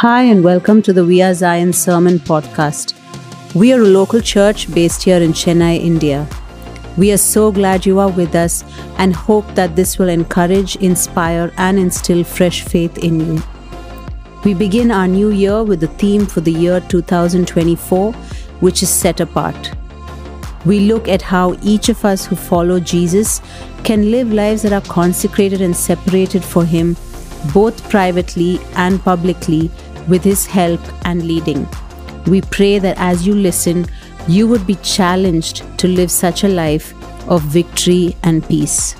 Hi, and welcome to the We Are Zion Sermon Podcast. We are a local church based here in Chennai, India. We are so glad you are with us and hope that this will encourage, inspire, and instill fresh faith in you. We begin our new year with the theme for the year 2024, which is set apart. We look at how each of us who follow Jesus can live lives that are consecrated and separated for Him both privately and publicly, with His help and leading. We pray that as you listen, you would be challenged to live such a life of victory and peace.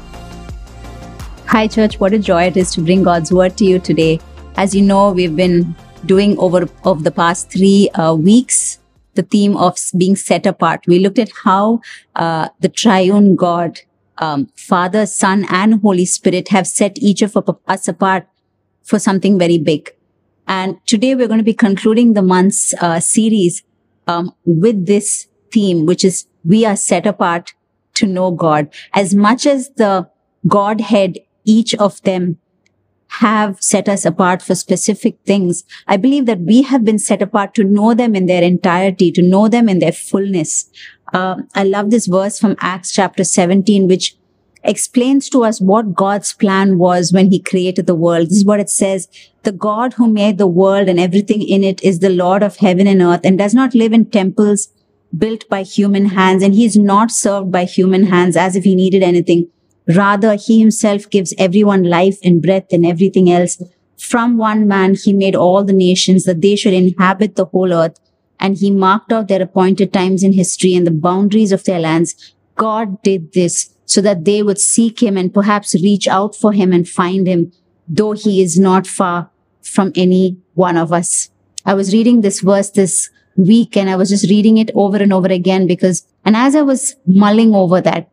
Hi, church. What a joy it is to bring God's word to you today. As you know, we've been doing over of the past three uh, weeks the theme of being set apart. We looked at how uh, the triune God, um, Father, Son, and Holy Spirit have set each of us apart for something very big. And today we're going to be concluding the month's uh, series um, with this theme, which is we are set apart to know God. As much as the Godhead, each of them have set us apart for specific things, I believe that we have been set apart to know them in their entirety, to know them in their fullness. Uh, I love this verse from Acts chapter 17, which explains to us what God's plan was when he created the world. This is what it says. The God who made the world and everything in it is the Lord of heaven and earth and does not live in temples built by human hands. And he is not served by human hands as if he needed anything. Rather, he himself gives everyone life and breath and everything else. From one man, he made all the nations that they should inhabit the whole earth. And he marked out their appointed times in history and the boundaries of their lands. God did this so that they would seek him and perhaps reach out for him and find him, though he is not far from any one of us. I was reading this verse this week and I was just reading it over and over again because, and as I was mulling over that,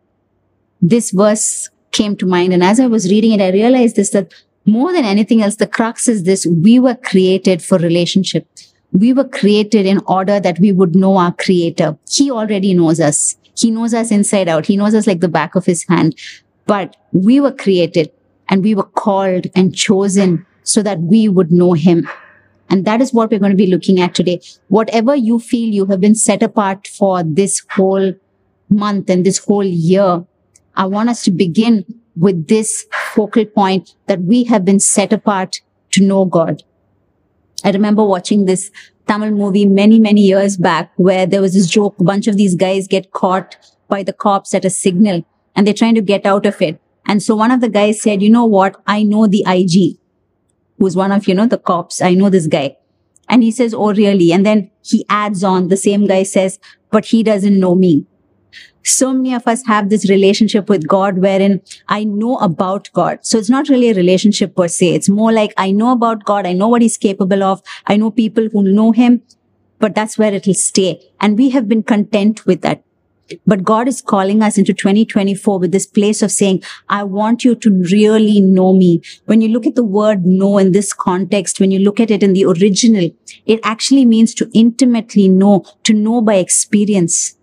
this verse came to mind. And as I was reading it, I realized this that more than anything else, the crux is this we were created for relationship. We were created in order that we would know our creator. He already knows us. He knows us inside out. He knows us like the back of his hand. But we were created and we were called and chosen so that we would know him. And that is what we're going to be looking at today. Whatever you feel you have been set apart for this whole month and this whole year, I want us to begin with this focal point that we have been set apart to know God. I remember watching this Tamil movie many, many years back where there was this joke. A bunch of these guys get caught by the cops at a signal and they're trying to get out of it. And so one of the guys said, you know what? I know the IG who's one of, you know, the cops. I know this guy. And he says, Oh, really? And then he adds on, the same guy says, but he doesn't know me so many of us have this relationship with God wherein I know about God. So it's not really a relationship per se. It's more like I know about God. I know what he's capable of. I know people who know him, but that's where it'll stay. And we have been content with that. But God is calling us into 2024 with this place of saying, I want you to really know me. When you look at the word know in this context, when you look at it in the original, it actually means to intimately know, to know by experience.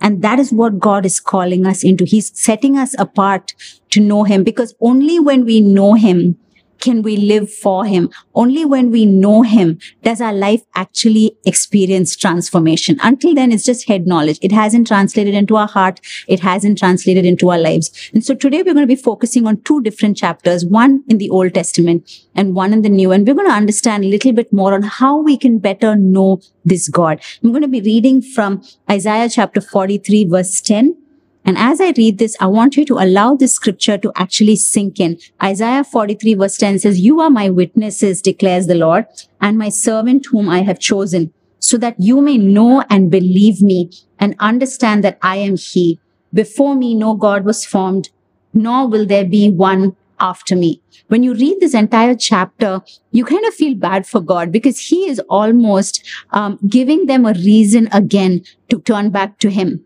And that is what God is calling us into. He's setting us apart to know him because only when we know him can we live for him. Only when we know him does our life actually experience transformation. Until then, it's just head knowledge. It hasn't translated into our heart. It hasn't translated into our lives. And so today we're going to be focusing on two different chapters, one in the Old Testament and one in the New. And we're going to understand a little bit more on how we can better know this God. I'm going to be reading from Isaiah chapter 43 verse 10 and as I read this, I want you to allow this scripture to actually sink in. Isaiah 43 verse 10 says, You are my witnesses, declares the Lord, and my servant whom I have chosen, so that you may know and believe me and understand that I am he. Before me, no God was formed, nor will there be one after me. When you read this entire chapter, you kind of feel bad for God because he is almost um, giving them a reason again to turn back to him.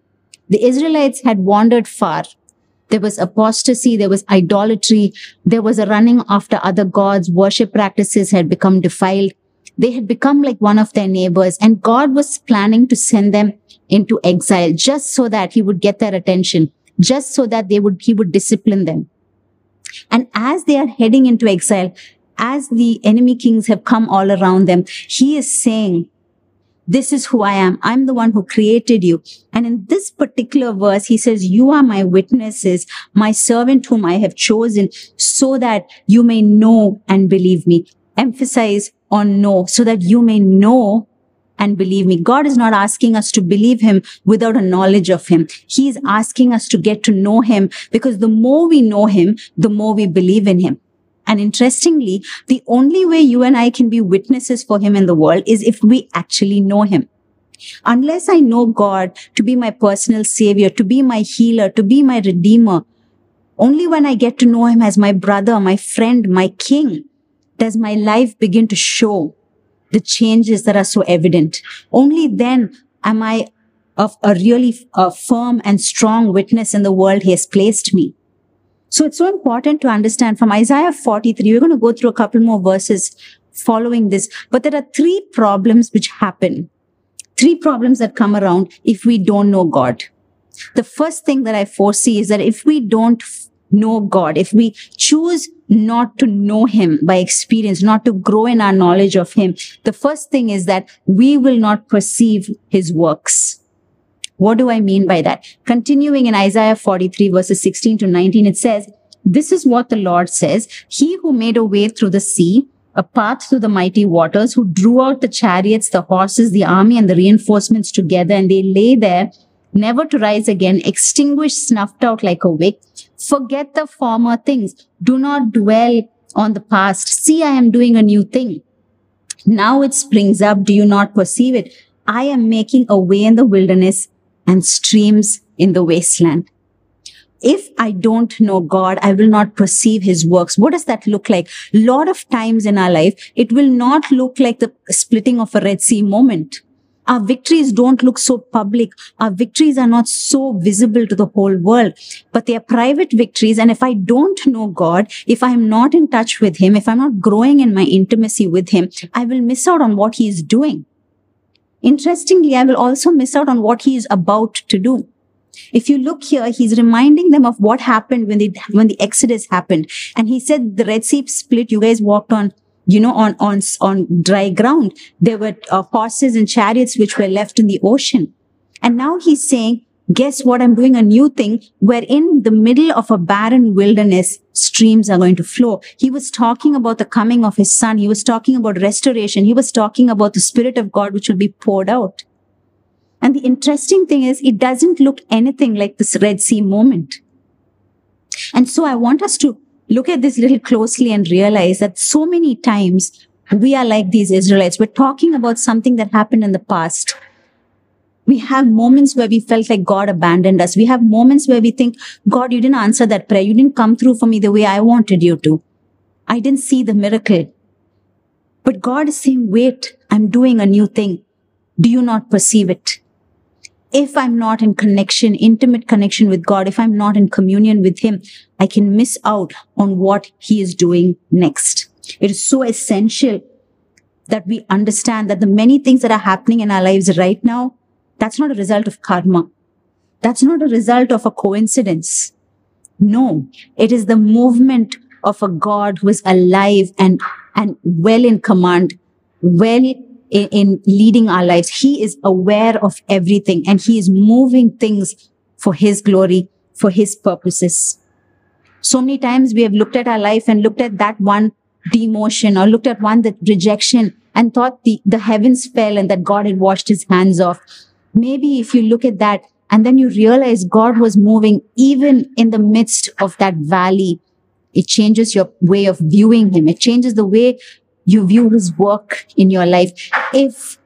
The Israelites had wandered far. There was apostasy, there was idolatry, there was a running after other gods, worship practices had become defiled. They had become like one of their neighbors, and God was planning to send them into exile just so that He would get their attention, just so that they would, He would discipline them. And as they are heading into exile, as the enemy kings have come all around them, he is saying, this is who I am. I'm the one who created you. And in this particular verse, he says, you are my witnesses, my servant whom I have chosen so that you may know and believe me. Emphasize on know so that you may know and believe me. God is not asking us to believe him without a knowledge of him. He is asking us to get to know him because the more we know him, the more we believe in him. And interestingly, the only way you and I can be witnesses for him in the world is if we actually know him. Unless I know God to be my personal savior, to be my healer, to be my redeemer, only when I get to know him as my brother, my friend, my king, does my life begin to show the changes that are so evident. Only then am I of a really firm and strong witness in the world he has placed me. So it's so important to understand from Isaiah 43, we're going to go through a couple more verses following this, but there are three problems which happen. Three problems that come around if we don't know God. The first thing that I foresee is that if we don't know God, if we choose not to know Him by experience, not to grow in our knowledge of Him, the first thing is that we will not perceive His works. What do I mean by that? Continuing in Isaiah 43 verses 16 to 19, it says, this is what the Lord says. He who made a way through the sea, a path through the mighty waters, who drew out the chariots, the horses, the army, and the reinforcements together, and they lay there, never to rise again, extinguished, snuffed out like a wick. Forget the former things. Do not dwell on the past. See, I am doing a new thing. Now it springs up. Do you not perceive it? I am making a way in the wilderness and streams in the wasteland. If I don't know God, I will not perceive his works. What does that look like? A lot of times in our life, it will not look like the splitting of a Red Sea moment. Our victories don't look so public. Our victories are not so visible to the whole world, but they are private victories. And if I don't know God, if I'm not in touch with him, if I'm not growing in my intimacy with him, I will miss out on what he is doing. Interestingly, I will also miss out on what he is about to do. If you look here, he's reminding them of what happened when the when the Exodus happened. And he said the Red Sea split, you guys walked on, you know, on, on, on dry ground. There were uh, horses and chariots which were left in the ocean. And now he's saying, guess what? I'm doing a new thing where in the middle of a barren wilderness, streams are going to flow. He was talking about the coming of his son. He was talking about restoration. He was talking about the spirit of God, which will be poured out. And the interesting thing is it doesn't look anything like this Red Sea moment. And so I want us to look at this little closely and realize that so many times we are like these Israelites. We're talking about something that happened in the past we have moments where we felt like God abandoned us. We have moments where we think, God, you didn't answer that prayer. You didn't come through for me the way I wanted you to. I didn't see the miracle. But God is saying, wait, I'm doing a new thing. Do you not perceive it? If I'm not in connection, intimate connection with God, if I'm not in communion with Him, I can miss out on what He is doing next. It is so essential that we understand that the many things that are happening in our lives right now that's not a result of karma. That's not a result of a coincidence. No, it is the movement of a God who is alive and, and well in command, well in, in leading our lives. He is aware of everything and he is moving things for his glory, for his purposes. So many times we have looked at our life and looked at that one demotion or looked at one that rejection and thought the, the heavens fell and that God had washed his hands off maybe if you look at that and then you realize God was moving even in the midst of that valley, it changes your way of viewing Him. It changes the way you view His work in your life. If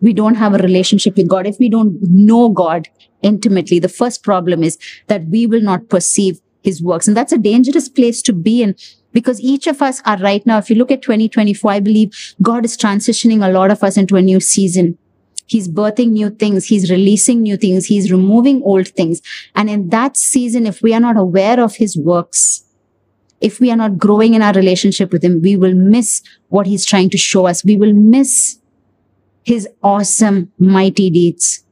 we don't have a relationship with God, if we don't know God intimately, the first problem is that we will not perceive His works. And that's a dangerous place to be in because each of us are right now, if you look at 2024, I believe God is transitioning a lot of us into a new season. He's birthing new things. He's releasing new things. He's removing old things. And in that season, if we are not aware of his works, if we are not growing in our relationship with him, we will miss what he's trying to show us. We will miss his awesome, mighty deeds.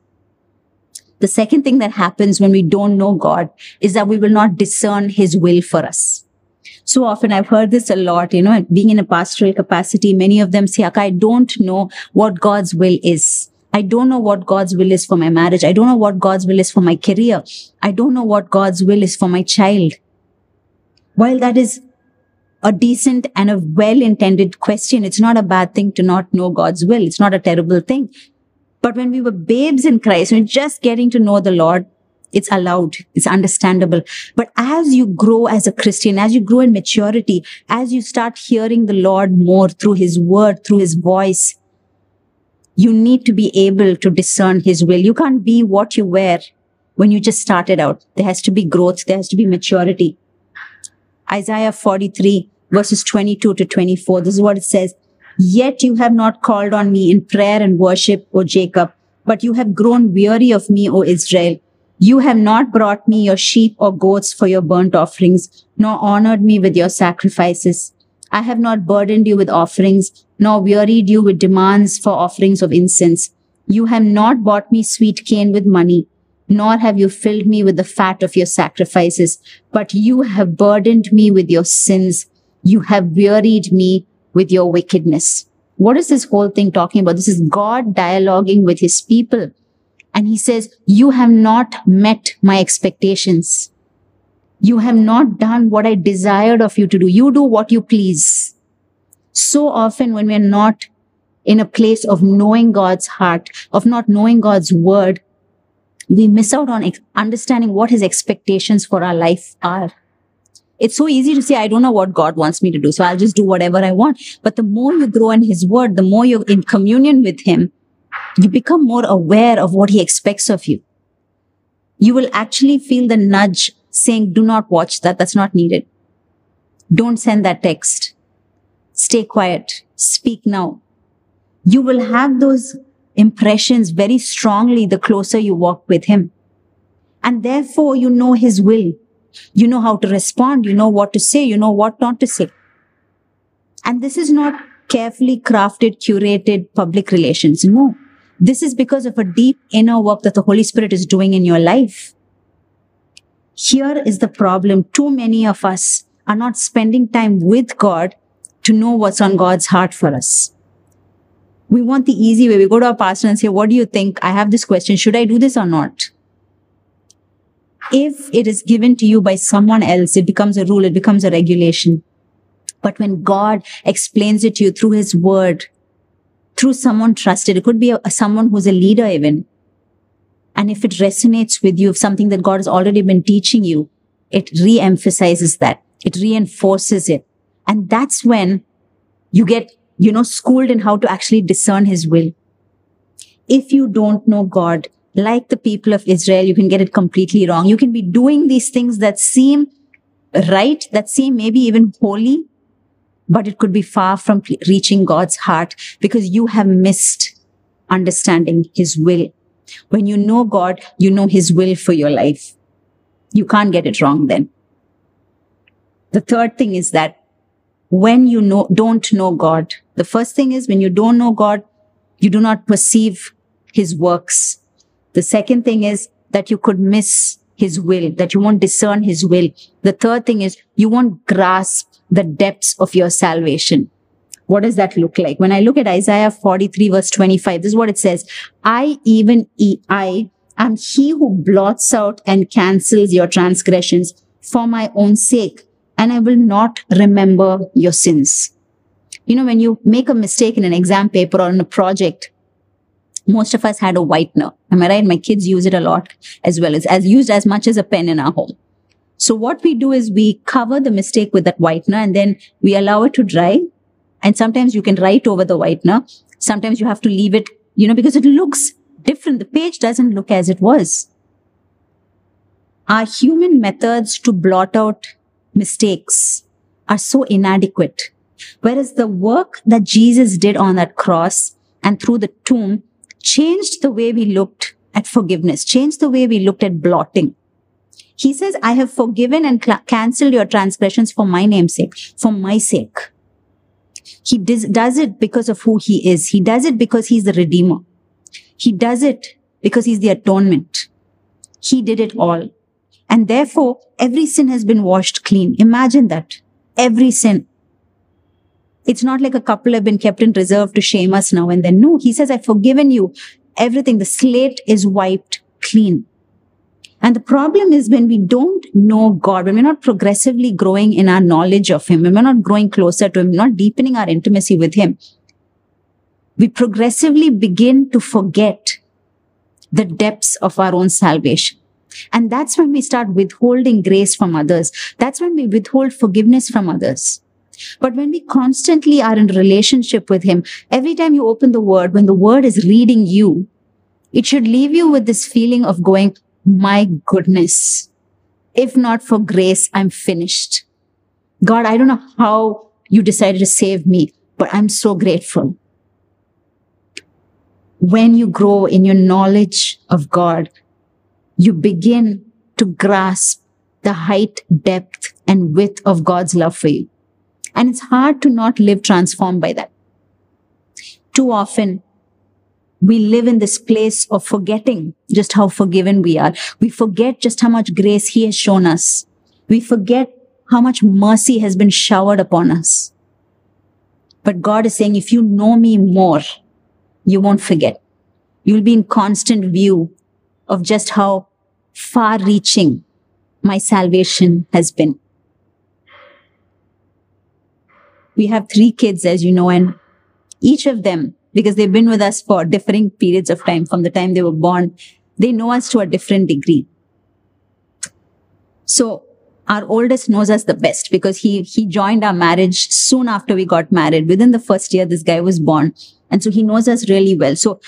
The second thing that happens when we don't know God is that we will not discern his will for us. So often I've heard this a lot, you know, being in a pastoral capacity, many of them say, I don't know what God's will is. I don't know what God's will is for my marriage. I don't know what God's will is for my career. I don't know what God's will is for my child. While that is a decent and a well-intended question, it's not a bad thing to not know God's will. It's not a terrible thing. But when we were babes in Christ, when just getting to know the Lord, it's allowed. It's understandable. But as you grow as a Christian, as you grow in maturity, as you start hearing the Lord more through his word, through his voice, you need to be able to discern his will. You can't be what you were when you just started out. There has to be growth. There has to be maturity. Isaiah 43 verses 22 to 24. This is what it says. Yet you have not called on me in prayer and worship, O Jacob, but you have grown weary of me, O Israel. You have not brought me your sheep or goats for your burnt offerings, nor honored me with your sacrifices. I have not burdened you with offerings, nor wearied you with demands for offerings of incense. You have not bought me sweet cane with money, nor have you filled me with the fat of your sacrifices, but you have burdened me with your sins. You have wearied me with your wickedness. What is this whole thing talking about? This is God dialoguing with his people. And he says, you have not met my expectations. You have not done what I desired of you to do. You do what you please. So often when we're not in a place of knowing God's heart, of not knowing God's word, we miss out on ex- understanding what his expectations for our life are. It's so easy to say, I don't know what God wants me to do. So I'll just do whatever I want. But the more you grow in his word, the more you're in communion with him, you become more aware of what he expects of you. You will actually feel the nudge saying, do not watch that. That's not needed. Don't send that text. Stay quiet. Speak now. You will have those impressions very strongly the closer you walk with him. And therefore you know his will. You know how to respond. You know what to say. You know what not to say. And this is not carefully crafted, curated public relations. No. This is because of a deep inner work that the Holy Spirit is doing in your life. Here is the problem. Too many of us are not spending time with God to know what's on God's heart for us. We want the easy way. We go to our pastor and say, what do you think? I have this question. Should I do this or not? If it is given to you by someone else, it becomes a rule. It becomes a regulation. But when God explains it to you through his word, through someone trusted. It could be a, someone who's a leader even. And if it resonates with you, if something that God has already been teaching you, it re-emphasizes that. It reinforces it. And that's when you get, you know, schooled in how to actually discern his will. If you don't know God, like the people of Israel, you can get it completely wrong. You can be doing these things that seem right, that seem maybe even holy, but it could be far from reaching God's heart because you have missed understanding his will. When you know God, you know his will for your life. You can't get it wrong then. The third thing is that when you know, don't know God, the first thing is when you don't know God, you do not perceive his works. The second thing is that you could miss his will, that you won't discern his will. The third thing is you won't grasp the depths of your salvation. What does that look like? When I look at Isaiah 43 verse 25, this is what it says. I even, I am he who blots out and cancels your transgressions for my own sake, and I will not remember your sins. You know, when you make a mistake in an exam paper or in a project, most of us had a whitener. Am I right? My kids use it a lot as well as, as used as much as a pen in our home. So what we do is we cover the mistake with that whitener and then we allow it to dry. And sometimes you can write over the whitener. Sometimes you have to leave it, you know, because it looks different. The page doesn't look as it was. Our human methods to blot out mistakes are so inadequate. Whereas the work that Jesus did on that cross and through the tomb changed the way we looked at forgiveness, changed the way we looked at blotting. He says, I have forgiven and cl- canceled your transgressions for my name's sake, for my sake. He does, does it because of who he is. He does it because he's the redeemer. He does it because he's the atonement. He did it all. And therefore, every sin has been washed clean. Imagine that. every sin. It's not like a couple have been kept in reserve to shame us now and then. No, he says, I've forgiven you. Everything, the slate is wiped clean. And the problem is when we don't know God, when we're not progressively growing in our knowledge of Him, when we're not growing closer to Him, not deepening our intimacy with Him, we progressively begin to forget the depths of our own salvation. And that's when we start withholding grace from others. That's when we withhold forgiveness from others. But when we constantly are in relationship with Him, every time you open the Word, when the Word is reading you, it should leave you with this feeling of going, my goodness, if not for grace, I'm finished. God, I don't know how you decided to save me, but I'm so grateful. When you grow in your knowledge of God, you begin to grasp the height, depth, and width of God's love for you. And it's hard to not live transformed by that. Too often, we live in this place of forgetting just how forgiven we are. We forget just how much grace He has shown us. We forget how much mercy has been showered upon us. But God is saying, if you know me more, you won't forget. You'll be in constant view of just how far reaching my salvation has been. We have three kids, as you know, and each of them because they've been with us for differing periods of time from the time they were born. They know us to a different degree. So our oldest knows us the best because he, he joined our marriage soon after we got married. Within the first year, this guy was born. And so he knows us really well. So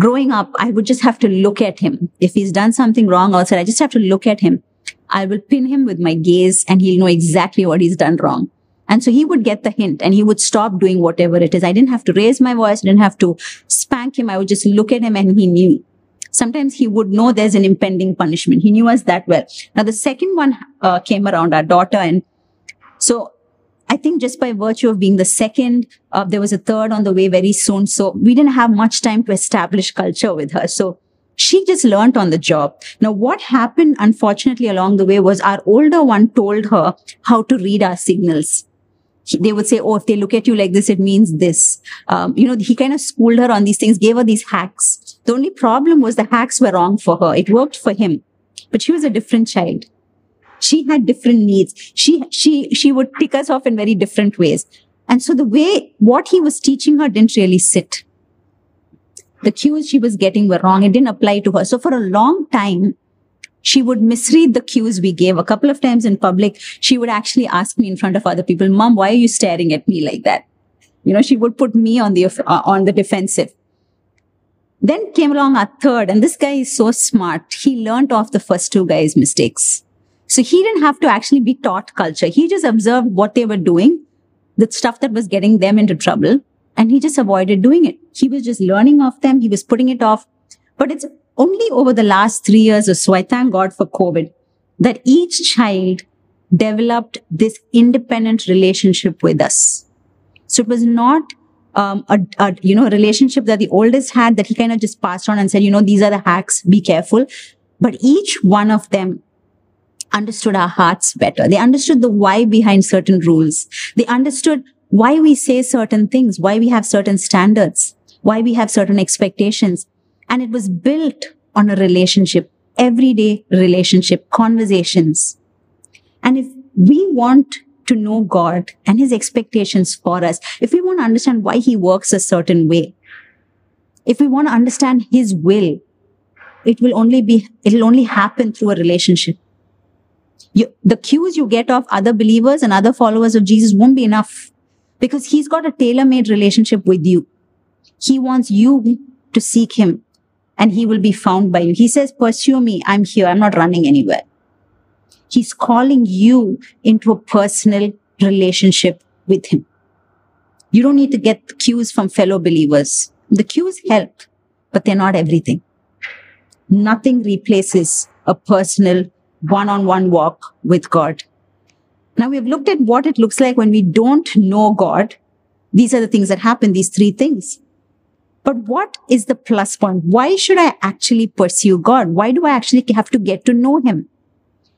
growing up, I would just have to look at him. If he's done something wrong outside, I just have to look at him. I will pin him with my gaze and he'll know exactly what he's done wrong. And so he would get the hint and he would stop doing whatever it is. I didn't have to raise my voice. I didn't have to spank him. I would just look at him and he knew. Sometimes he would know there's an impending punishment. He knew us that well. Now the second one uh, came around our daughter. And so I think just by virtue of being the second, uh, there was a third on the way very soon. So we didn't have much time to establish culture with her. So she just learned on the job. Now, what happened, unfortunately, along the way was our older one told her how to read our signals they would say, oh, if they look at you like this, it means this. Um, you know, he kind of schooled her on these things, gave her these hacks. The only problem was the hacks were wrong for her. It worked for him, but she was a different child. She had different needs. She, she, she would tick us off in very different ways. And so the way, what he was teaching her didn't really sit. The cues she was getting were wrong. It didn't apply to her. So for a long time, she would misread the cues we gave. A couple of times in public, she would actually ask me in front of other people, Mom, why are you staring at me like that? You know, she would put me on the, uh, on the defensive. Then came along our third, and this guy is so smart. He learned off the first two guys' mistakes. So he didn't have to actually be taught culture. He just observed what they were doing, the stuff that was getting them into trouble, and he just avoided doing it. He was just learning off them. He was putting it off. But it's only over the last three years or so, I thank God for COVID, that each child developed this independent relationship with us. So it was not um, a, a, you know a relationship that the oldest had that he kind of just passed on and said, you know, these are the hacks, be careful. But each one of them understood our hearts better. They understood the why behind certain rules. They understood why we say certain things, why we have certain standards, why we have certain expectations. And it was built on a relationship, everyday relationship, conversations. And if we want to know God and his expectations for us, if we want to understand why he works a certain way, if we want to understand his will, it will only be, it'll only happen through a relationship. You, the cues you get of other believers and other followers of Jesus won't be enough because he's got a tailor-made relationship with you. He wants you to seek him and he will be found by you. He says, pursue me. I'm here. I'm not running anywhere. He's calling you into a personal relationship with him. You don't need to get cues from fellow believers. The cues help, but they're not everything. Nothing replaces a personal one-on-one walk with God. Now we've looked at what it looks like when we don't know God. These are the things that happen, these three things. But what is the plus point? Why should I actually pursue God? Why do I actually have to get to know Him?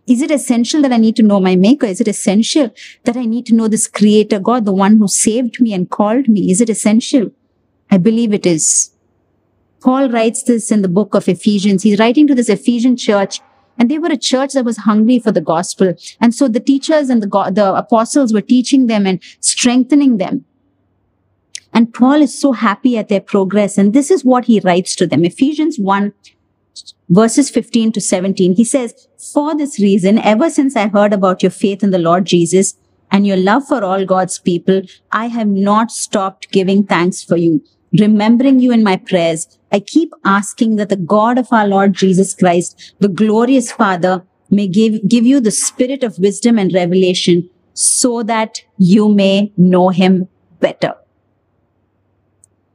Is it essential that I need to know my maker? Is it essential that I need to know this creator God, the one who saved me and called me? Is it essential? I believe it is. Paul writes this in the book of Ephesians. He's writing to this Ephesian church and they were a church that was hungry for the gospel. And so the teachers and the, the apostles were teaching them and strengthening them. And Paul is so happy at their progress. And this is what he writes to them. Ephesians 1 verses 15 to 17. He says, for this reason, ever since I heard about your faith in the Lord Jesus and your love for all God's people, I have not stopped giving thanks for you, remembering you in my prayers. I keep asking that the God of our Lord Jesus Christ, the glorious Father, may give, give you the spirit of wisdom and revelation so that you may know him better.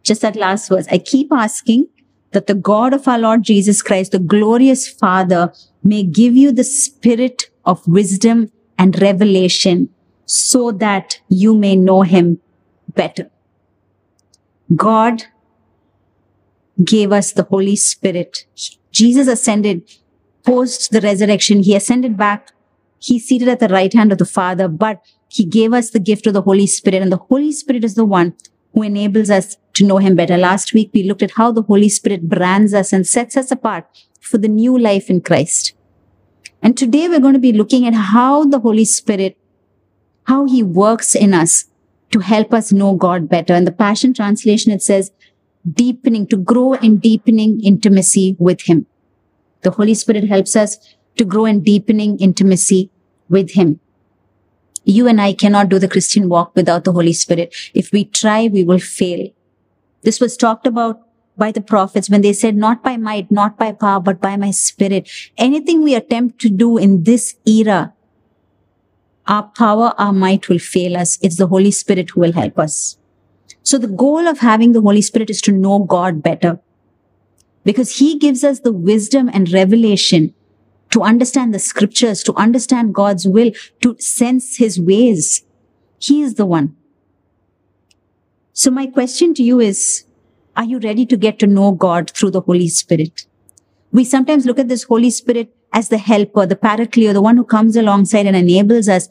Just that last verse. I keep asking that the God of our Lord Jesus Christ, the glorious Father, may give you the spirit of wisdom and revelation so that you may know him better. God gave us the Holy Spirit. Jesus ascended post the resurrection. He ascended back. He seated at the right hand of the Father, but he gave us the gift of the Holy Spirit. And the Holy Spirit is the one who enables us to know him better. Last week, we looked at how the Holy Spirit brands us and sets us apart for the new life in Christ. And today we're going to be looking at how the Holy Spirit, how he works in us to help us know God better. In the Passion Translation, it says, deepening, to grow in deepening intimacy with him. The Holy Spirit helps us to grow in deepening intimacy with him. You and I cannot do the Christian walk without the Holy Spirit. If we try, we will fail. This was talked about by the prophets when they said, not by might, not by power, but by my spirit. Anything we attempt to do in this era, our power, our might will fail us. It's the Holy Spirit who will help us. So the goal of having the Holy Spirit is to know God better because he gives us the wisdom and revelation to understand the scriptures, to understand God's will, to sense his ways. He is the one. So my question to you is, are you ready to get to know God through the Holy Spirit? We sometimes look at this Holy Spirit as the helper, the paraclete, the one who comes alongside and enables us.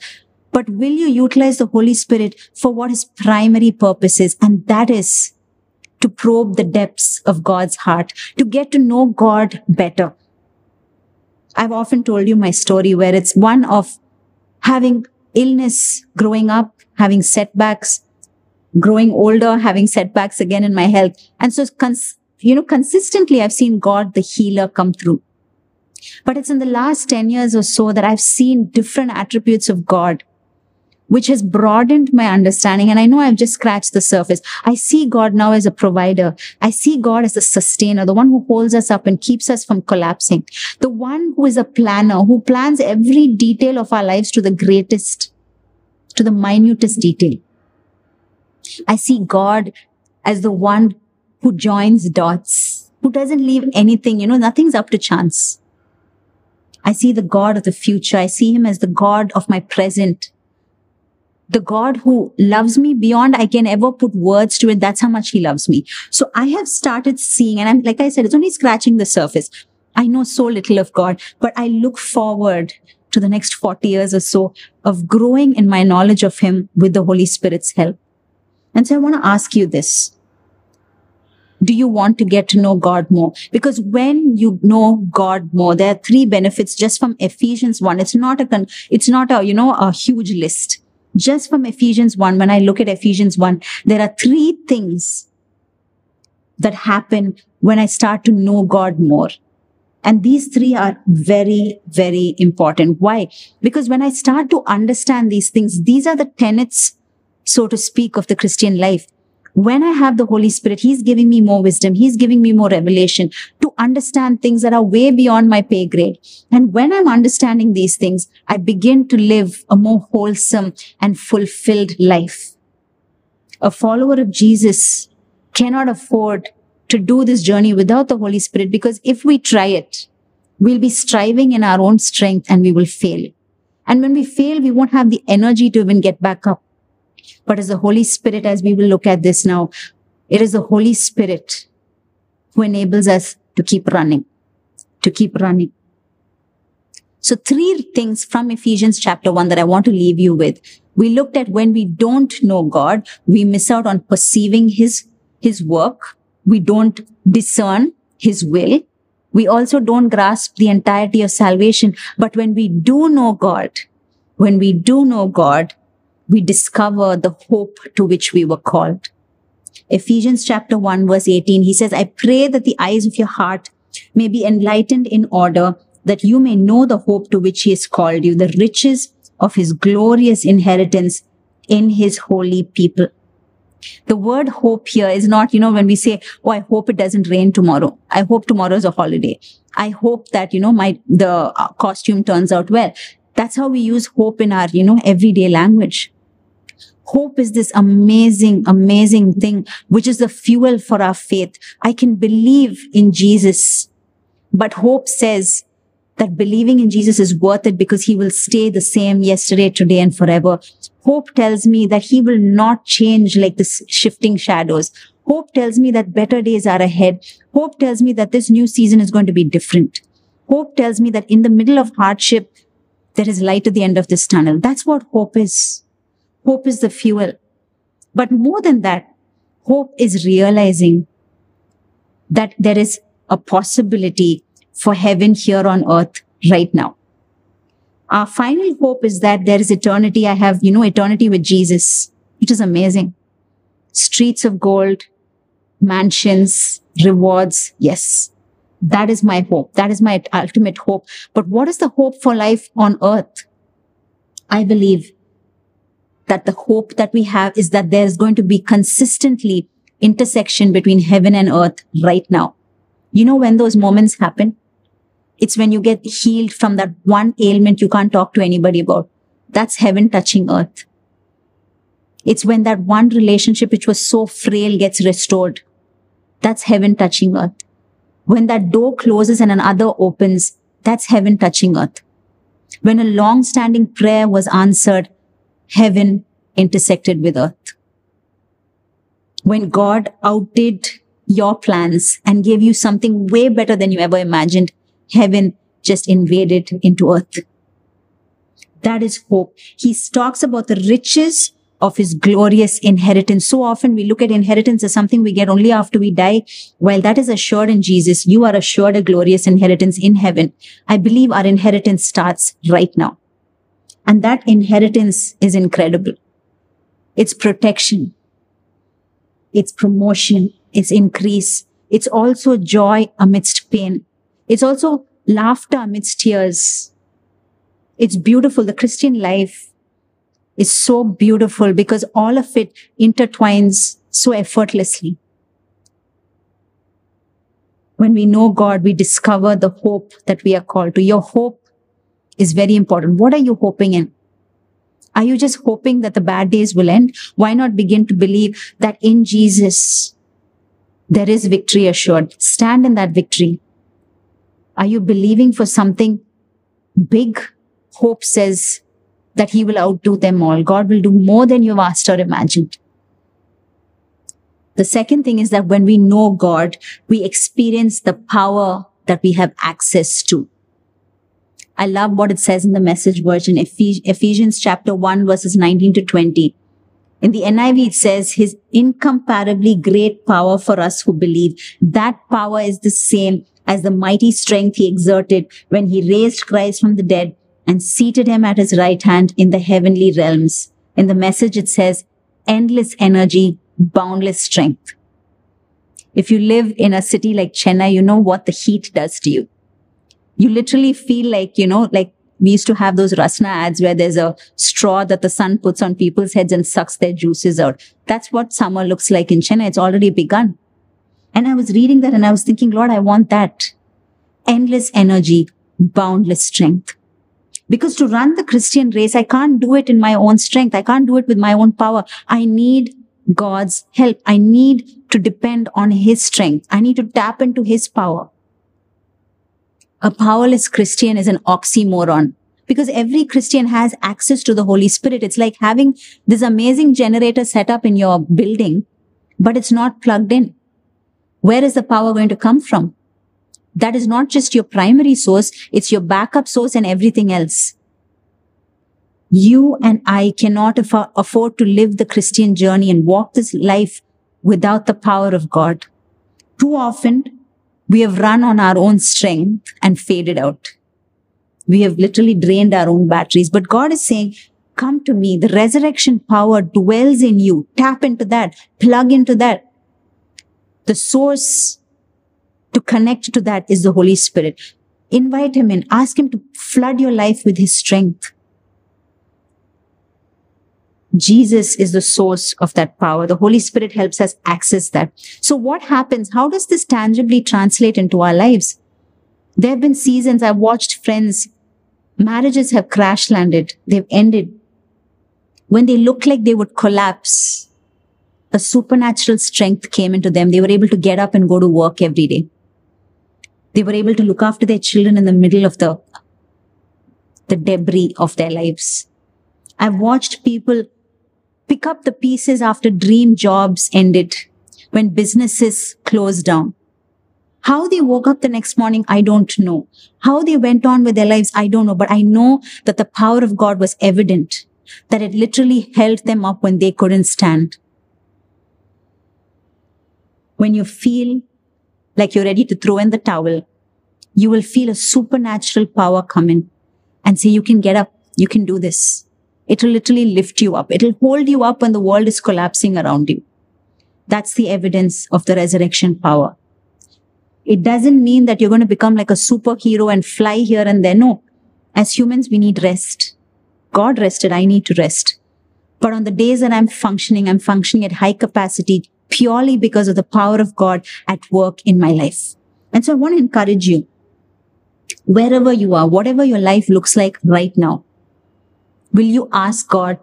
But will you utilize the Holy Spirit for what his primary purpose is? And that is to probe the depths of God's heart, to get to know God better. I've often told you my story where it's one of having illness growing up, having setbacks, growing older, having setbacks again in my health. And so, cons- you know, consistently I've seen God, the healer, come through. But it's in the last 10 years or so that I've seen different attributes of God, which has broadened my understanding. And I know I've just scratched the surface. I see God now as a provider. I see God as a sustainer, the one who holds us up and keeps us from collapsing, the one who is a planner, who plans every detail of our lives to the greatest, to the minutest detail. I see God as the one who joins dots, who doesn't leave anything, you know, nothing's up to chance. I see the God of the future. I see him as the God of my present. The God who loves me beyond I can ever put words to it. That's how much he loves me. So I have started seeing, and I'm, like I said, it's only scratching the surface. I know so little of God, but I look forward to the next 40 years or so of growing in my knowledge of him with the Holy Spirit's help. And so I want to ask you this. Do you want to get to know God more? Because when you know God more, there are three benefits just from Ephesians 1. It's not a, con- it's not a, you know, a huge list. Just from Ephesians 1, when I look at Ephesians 1, there are three things that happen when I start to know God more. And these three are very, very important. Why? Because when I start to understand these things, these are the tenets so to speak, of the Christian life. When I have the Holy Spirit, He's giving me more wisdom. He's giving me more revelation to understand things that are way beyond my pay grade. And when I'm understanding these things, I begin to live a more wholesome and fulfilled life. A follower of Jesus cannot afford to do this journey without the Holy Spirit because if we try it, we'll be striving in our own strength and we will fail. And when we fail, we won't have the energy to even get back up but as the Holy Spirit, as we will look at this now, it is the Holy Spirit who enables us to keep running, to keep running. So three things from Ephesians chapter one that I want to leave you with. We looked at when we don't know God, we miss out on perceiving his, his work. We don't discern his will. We also don't grasp the entirety of salvation. But when we do know God, when we do know God, we discover the hope to which we were called. Ephesians chapter 1 verse 18, he says, I pray that the eyes of your heart may be enlightened in order that you may know the hope to which he has called you, the riches of his glorious inheritance in his holy people. The word hope here is not, you know, when we say, Oh, I hope it doesn't rain tomorrow. I hope tomorrow is a holiday. I hope that, you know, my, the costume turns out well. That's how we use hope in our, you know, everyday language. Hope is this amazing, amazing thing, which is the fuel for our faith. I can believe in Jesus, but hope says that believing in Jesus is worth it because he will stay the same yesterday, today, and forever. Hope tells me that he will not change like the shifting shadows. Hope tells me that better days are ahead. Hope tells me that this new season is going to be different. Hope tells me that in the middle of hardship, there is light at the end of this tunnel. That's what hope is. Hope is the fuel. But more than that, hope is realizing that there is a possibility for heaven here on earth right now. Our final hope is that there is eternity. I have, you know, eternity with Jesus. It is amazing. Streets of gold, mansions, rewards. Yes. That is my hope. That is my ultimate hope. But what is the hope for life on earth? I believe that the hope that we have is that there's going to be consistently intersection between heaven and earth right now. You know when those moments happen? It's when you get healed from that one ailment you can't talk to anybody about. That's heaven touching earth. It's when that one relationship which was so frail gets restored. That's heaven touching earth. When that door closes and another opens, that's heaven touching earth. When a long standing prayer was answered, heaven intersected with earth. When God outdid your plans and gave you something way better than you ever imagined, heaven just invaded into earth. That is hope. He talks about the riches of his glorious inheritance. So often we look at inheritance as something we get only after we die. While that is assured in Jesus, you are assured a glorious inheritance in heaven. I believe our inheritance starts right now. And that inheritance is incredible. It's protection. It's promotion. It's increase. It's also joy amidst pain. It's also laughter amidst tears. It's beautiful. The Christian life is so beautiful because all of it intertwines so effortlessly. When we know God, we discover the hope that we are called to. Your hope is very important. What are you hoping in? Are you just hoping that the bad days will end? Why not begin to believe that in Jesus, there is victory assured? Stand in that victory. Are you believing for something big? Hope says that he will outdo them all. God will do more than you've asked or imagined. The second thing is that when we know God, we experience the power that we have access to. I love what it says in the message version, Ephesians chapter 1 verses 19 to 20. In the NIV, it says his incomparably great power for us who believe. That power is the same as the mighty strength he exerted when he raised Christ from the dead and seated him at his right hand in the heavenly realms. In the message, it says endless energy, boundless strength. If you live in a city like Chennai, you know what the heat does to you. You literally feel like, you know, like we used to have those Rasna ads where there's a straw that the sun puts on people's heads and sucks their juices out. That's what summer looks like in Chennai. It's already begun. And I was reading that and I was thinking, Lord, I want that. Endless energy, boundless strength. Because to run the Christian race, I can't do it in my own strength. I can't do it with my own power. I need God's help. I need to depend on his strength. I need to tap into his power. A powerless Christian is an oxymoron because every Christian has access to the Holy Spirit. It's like having this amazing generator set up in your building, but it's not plugged in. Where is the power going to come from? that is not just your primary source, it's your backup source and everything else. You and I cannot aff- afford to live the Christian journey and walk this life without the power of God. Too often, we have run on our own strength and faded out. We have literally drained our own batteries. But God is saying, come to me. The resurrection power dwells in you. Tap into that. Plug into that. The source to connect to that is the Holy Spirit. Invite him in. Ask him to flood your life with his strength. Jesus is the source of that power. The Holy Spirit helps us access that. So what happens? How does this tangibly translate into our lives? There have been seasons I've watched friends, marriages have crash landed. They've ended. When they looked like they would collapse, a supernatural strength came into them. They were able to get up and go to work every day. They were able to look after their children in the middle of the, the debris of their lives. I've watched people pick up the pieces after dream jobs ended, when businesses closed down. How they woke up the next morning, I don't know. How they went on with their lives, I don't know. But I know that the power of God was evident, that it literally held them up when they couldn't stand. When you feel like you're ready to throw in the towel, you will feel a supernatural power come in and say, you can get up. You can do this. It'll literally lift you up. It'll hold you up when the world is collapsing around you. That's the evidence of the resurrection power. It doesn't mean that you're going to become like a superhero and fly here and there. No. As humans, we need rest. God rested. I need to rest. But on the days that I'm functioning, I'm functioning at high capacity purely because of the power of God at work in my life. And so I want to encourage you, wherever you are, whatever your life looks like right now, Will you ask God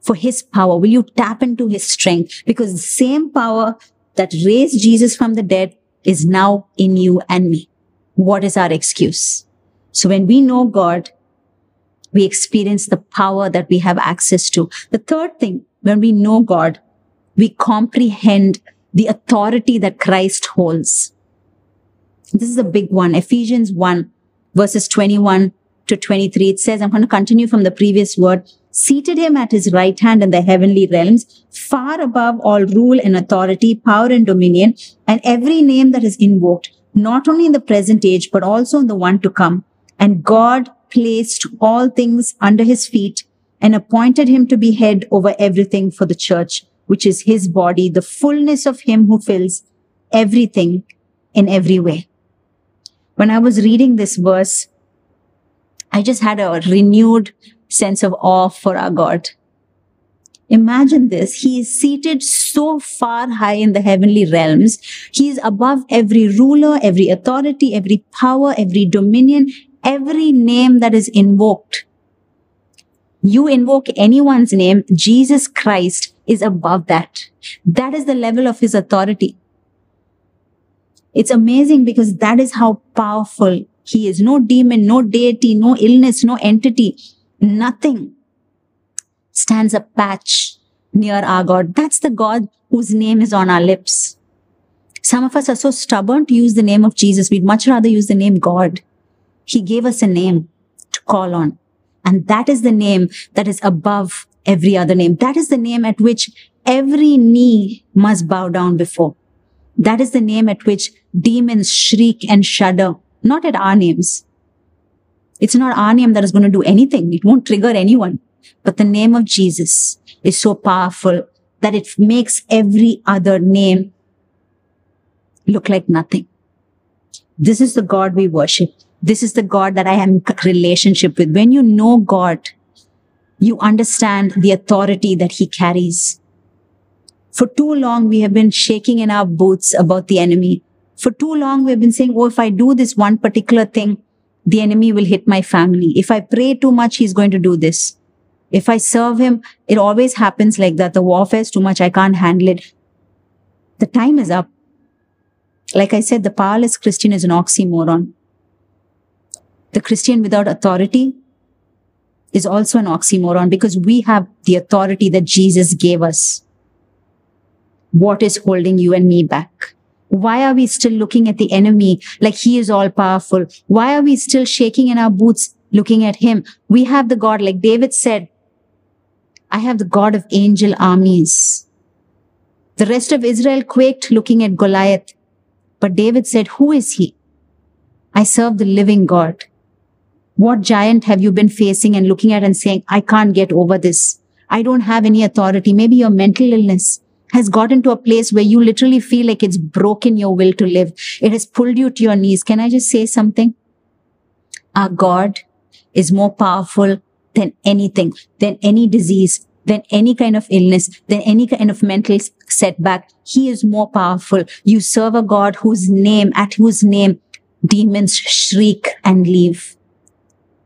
for his power? Will you tap into his strength? Because the same power that raised Jesus from the dead is now in you and me. What is our excuse? So when we know God, we experience the power that we have access to. The third thing, when we know God, we comprehend the authority that Christ holds. This is a big one. Ephesians 1 verses 21 to 23, it says, I'm going to continue from the previous word, seated him at his right hand in the heavenly realms, far above all rule and authority, power and dominion, and every name that is invoked, not only in the present age, but also in the one to come. And God placed all things under his feet and appointed him to be head over everything for the church, which is his body, the fullness of him who fills everything in every way. When I was reading this verse, I just had a renewed sense of awe for our God. Imagine this. He is seated so far high in the heavenly realms. He is above every ruler, every authority, every power, every dominion, every name that is invoked. You invoke anyone's name, Jesus Christ is above that. That is the level of his authority. It's amazing because that is how powerful he is no demon, no deity, no illness, no entity, nothing stands a patch near our God. That's the God whose name is on our lips. Some of us are so stubborn to use the name of Jesus. We'd much rather use the name God. He gave us a name to call on. And that is the name that is above every other name. That is the name at which every knee must bow down before. That is the name at which demons shriek and shudder not at our names. It's not our name that is going to do anything. It won't trigger anyone. But the name of Jesus is so powerful that it makes every other name look like nothing. This is the God we worship. This is the God that I am relationship with. When you know God, you understand the authority that he carries. For too long, we have been shaking in our boots about the enemy. For too long, we've been saying, oh, if I do this one particular thing, the enemy will hit my family. If I pray too much, he's going to do this. If I serve him, it always happens like that. The warfare is too much. I can't handle it. The time is up. Like I said, the powerless Christian is an oxymoron. The Christian without authority is also an oxymoron because we have the authority that Jesus gave us. What is holding you and me back? Why are we still looking at the enemy like he is all powerful? Why are we still shaking in our boots looking at him? We have the God, like David said, I have the God of angel armies. The rest of Israel quaked looking at Goliath. But David said, Who is he? I serve the living God. What giant have you been facing and looking at and saying, I can't get over this? I don't have any authority. Maybe your mental illness has gotten to a place where you literally feel like it's broken your will to live. It has pulled you to your knees. Can I just say something? Our God is more powerful than anything, than any disease, than any kind of illness, than any kind of mental setback. He is more powerful. You serve a God whose name, at whose name demons shriek and leave.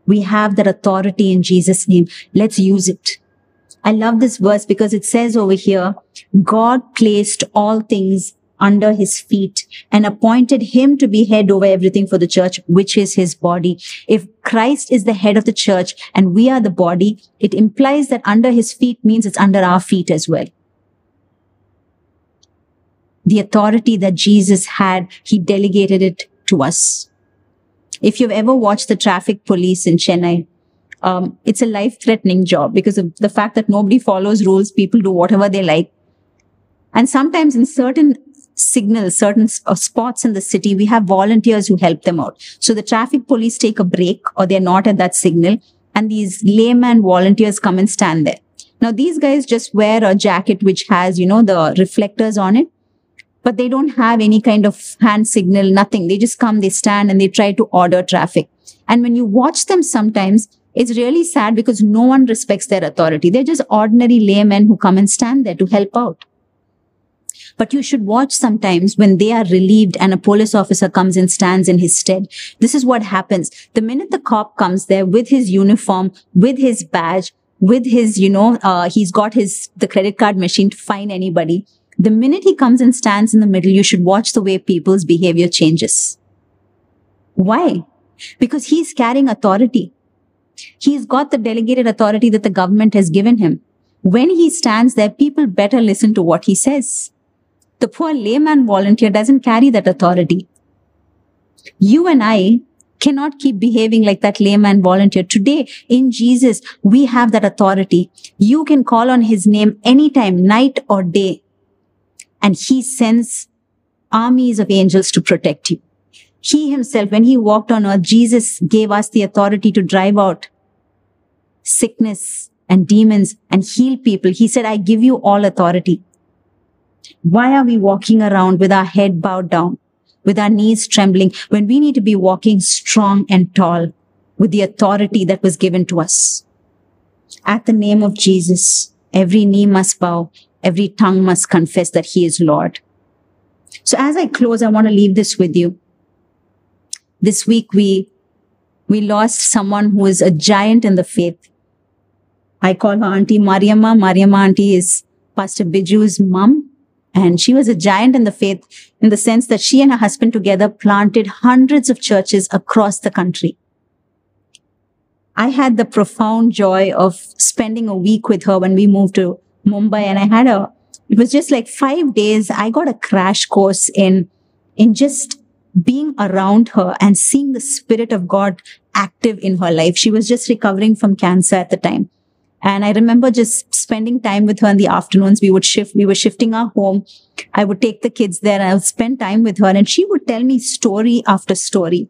We have that authority in Jesus' name. Let's use it. I love this verse because it says over here, God placed all things under his feet and appointed him to be head over everything for the church, which is his body. If Christ is the head of the church and we are the body, it implies that under his feet means it's under our feet as well. The authority that Jesus had, he delegated it to us. If you've ever watched the traffic police in Chennai, um, it's a life threatening job because of the fact that nobody follows rules. People do whatever they like. And sometimes in certain signals, certain uh, spots in the city, we have volunteers who help them out. So the traffic police take a break or they're not at that signal and these layman volunteers come and stand there. Now these guys just wear a jacket which has, you know, the reflectors on it, but they don't have any kind of hand signal, nothing. They just come, they stand and they try to order traffic. And when you watch them sometimes, it's really sad because no one respects their authority. They're just ordinary laymen who come and stand there to help out. But you should watch sometimes when they are relieved and a police officer comes and stands in his stead. This is what happens. The minute the cop comes there with his uniform, with his badge, with his, you know, uh, he's got his, the credit card machine to fine anybody. The minute he comes and stands in the middle, you should watch the way people's behavior changes. Why? Because he's carrying authority. He's got the delegated authority that the government has given him. When he stands there, people better listen to what he says. The poor layman volunteer doesn't carry that authority. You and I cannot keep behaving like that layman volunteer. Today, in Jesus, we have that authority. You can call on his name anytime, night or day, and he sends armies of angels to protect you. He himself, when he walked on earth, Jesus gave us the authority to drive out sickness and demons and heal people. He said, I give you all authority. Why are we walking around with our head bowed down, with our knees trembling, when we need to be walking strong and tall with the authority that was given to us? At the name of Jesus, every knee must bow, every tongue must confess that he is Lord. So as I close, I want to leave this with you. This week we, we lost someone who is a giant in the faith. I call her Auntie Mariamma. Mariamma Auntie is Pastor Biju's mom. And she was a giant in the faith in the sense that she and her husband together planted hundreds of churches across the country. I had the profound joy of spending a week with her when we moved to Mumbai and I had a, it was just like five days. I got a crash course in, in just being around her and seeing the spirit of God active in her life. She was just recovering from cancer at the time. And I remember just spending time with her in the afternoons. We would shift, we were shifting our home. I would take the kids there and I would spend time with her and she would tell me story after story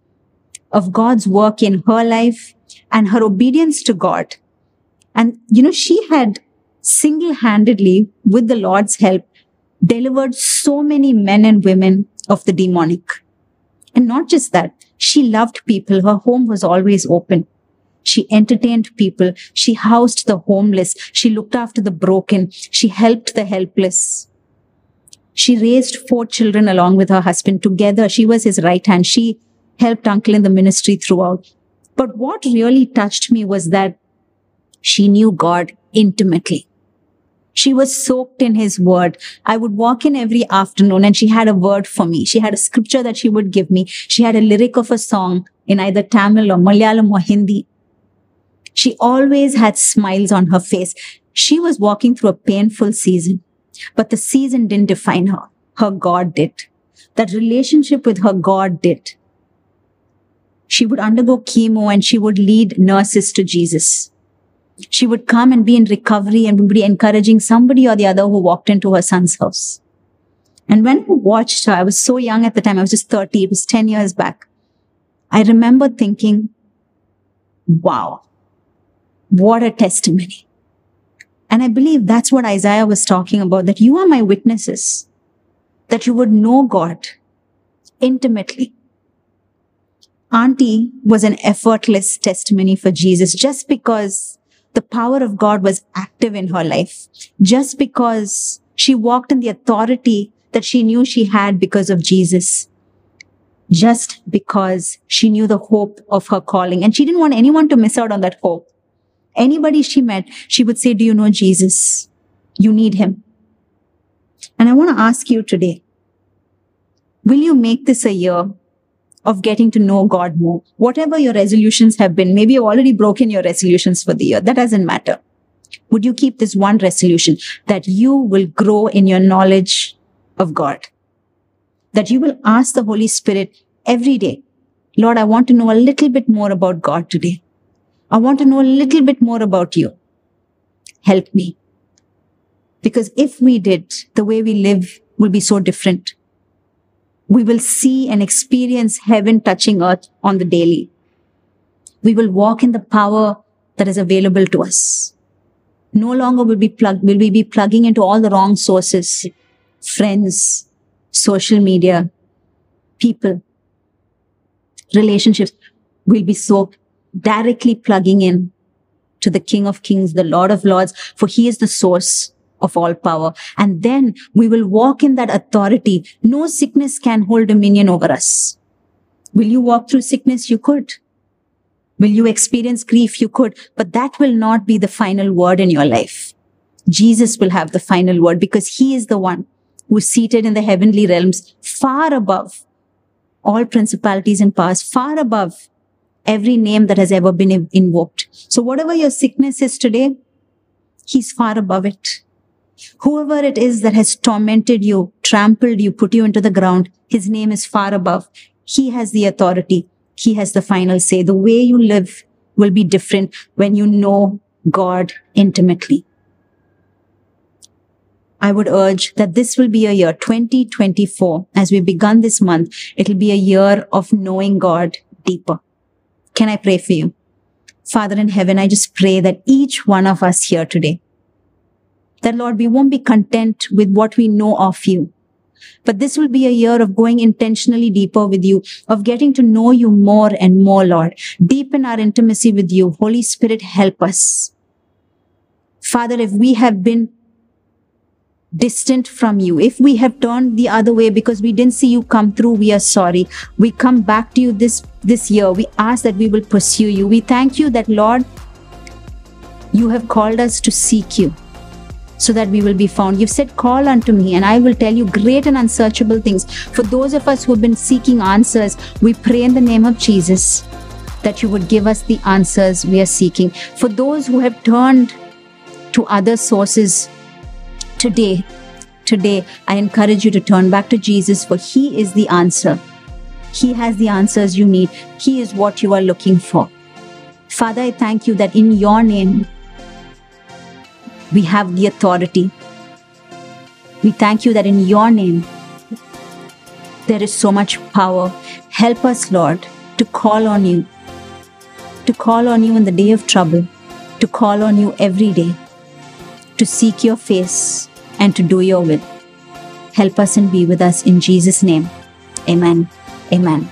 of God's work in her life and her obedience to God. And, you know, she had single handedly with the Lord's help delivered so many men and women of the demonic. And not just that, she loved people. Her home was always open. She entertained people. She housed the homeless. She looked after the broken. She helped the helpless. She raised four children along with her husband. Together, she was his right hand. She helped uncle in the ministry throughout. But what really touched me was that she knew God intimately. She was soaked in his word. I would walk in every afternoon and she had a word for me. She had a scripture that she would give me. She had a lyric of a song in either Tamil or Malayalam or Hindi. She always had smiles on her face. She was walking through a painful season, but the season didn't define her. Her God did. that relationship with her God did. She would undergo chemo and she would lead nurses to Jesus. She would come and be in recovery and would be encouraging somebody or the other who walked into her son's house. And when I watched her, I was so young at the time, I was just 30, it was 10 years back. I remember thinking, wow, what a testimony. And I believe that's what Isaiah was talking about, that you are my witnesses, that you would know God intimately. Auntie was an effortless testimony for Jesus just because the power of God was active in her life, just because she walked in the authority that she knew she had because of Jesus, just because she knew the hope of her calling. And she didn't want anyone to miss out on that hope. Anybody she met, she would say, Do you know Jesus? You need him. And I want to ask you today will you make this a year of getting to know God more? Whatever your resolutions have been, maybe you've already broken your resolutions for the year. That doesn't matter. Would you keep this one resolution that you will grow in your knowledge of God? That you will ask the Holy Spirit every day, Lord, I want to know a little bit more about God today. I want to know a little bit more about you. Help me. Because if we did, the way we live will be so different. We will see and experience heaven touching earth on the daily. We will walk in the power that is available to us. No longer will, be plug, will we be plugging into all the wrong sources, friends, social media, people, relationships. We'll be so directly plugging in to the King of Kings, the Lord of Lords, for he is the source of all power. And then we will walk in that authority. No sickness can hold dominion over us. Will you walk through sickness? You could. Will you experience grief? You could, but that will not be the final word in your life. Jesus will have the final word because he is the one who is seated in the heavenly realms far above all principalities and powers, far above every name that has ever been invoked. So whatever your sickness is today, he's far above it. Whoever it is that has tormented you, trampled you, put you into the ground, his name is far above. He has the authority. He has the final say. The way you live will be different when you know God intimately. I would urge that this will be a year 2024 as we begun this month. It'll be a year of knowing God deeper. Can I pray for you? Father in heaven, I just pray that each one of us here today, that Lord, we won't be content with what we know of you. But this will be a year of going intentionally deeper with you, of getting to know you more and more, Lord. Deepen our intimacy with you. Holy Spirit, help us. Father, if we have been distant from you. If we have turned the other way because we didn't see you come through, we are sorry. We come back to you this, this year. We ask that we will pursue you. We thank you that, Lord, you have called us to seek you so that we will be found. You've said, Call unto me, and I will tell you great and unsearchable things. For those of us who have been seeking answers, we pray in the name of Jesus that you would give us the answers we are seeking. For those who have turned to other sources today, today, I encourage you to turn back to Jesus for He is the answer. He has the answers you need. He is what you are looking for. Father, I thank you that in your name, we have the authority. We thank you that in your name, there is so much power. Help us, Lord, to call on you, to call on you in the day of trouble, to call on you every day, to seek your face, and to do your will. Help us and be with us in Jesus' name. Amen. Amen.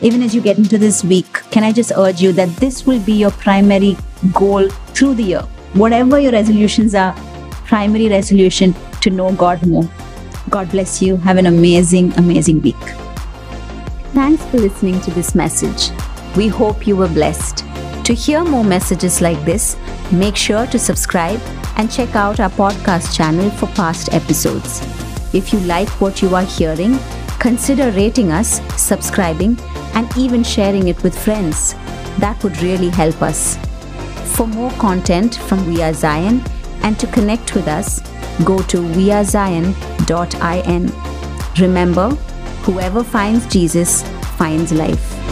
Even as you get into this week, can I just urge you that this will be your primary goal through the year? Whatever your resolutions are, primary resolution to know God more. God bless you. Have an amazing, amazing week. Thanks for listening to this message. We hope you were blessed. To hear more messages like this, make sure to subscribe and check out our podcast channel for past episodes. If you like what you are hearing, consider rating us, subscribing, and even sharing it with friends. That would really help us. For more content from We Are Zion and to connect with us, go to wearezion.in. Remember, Whoever finds Jesus finds life.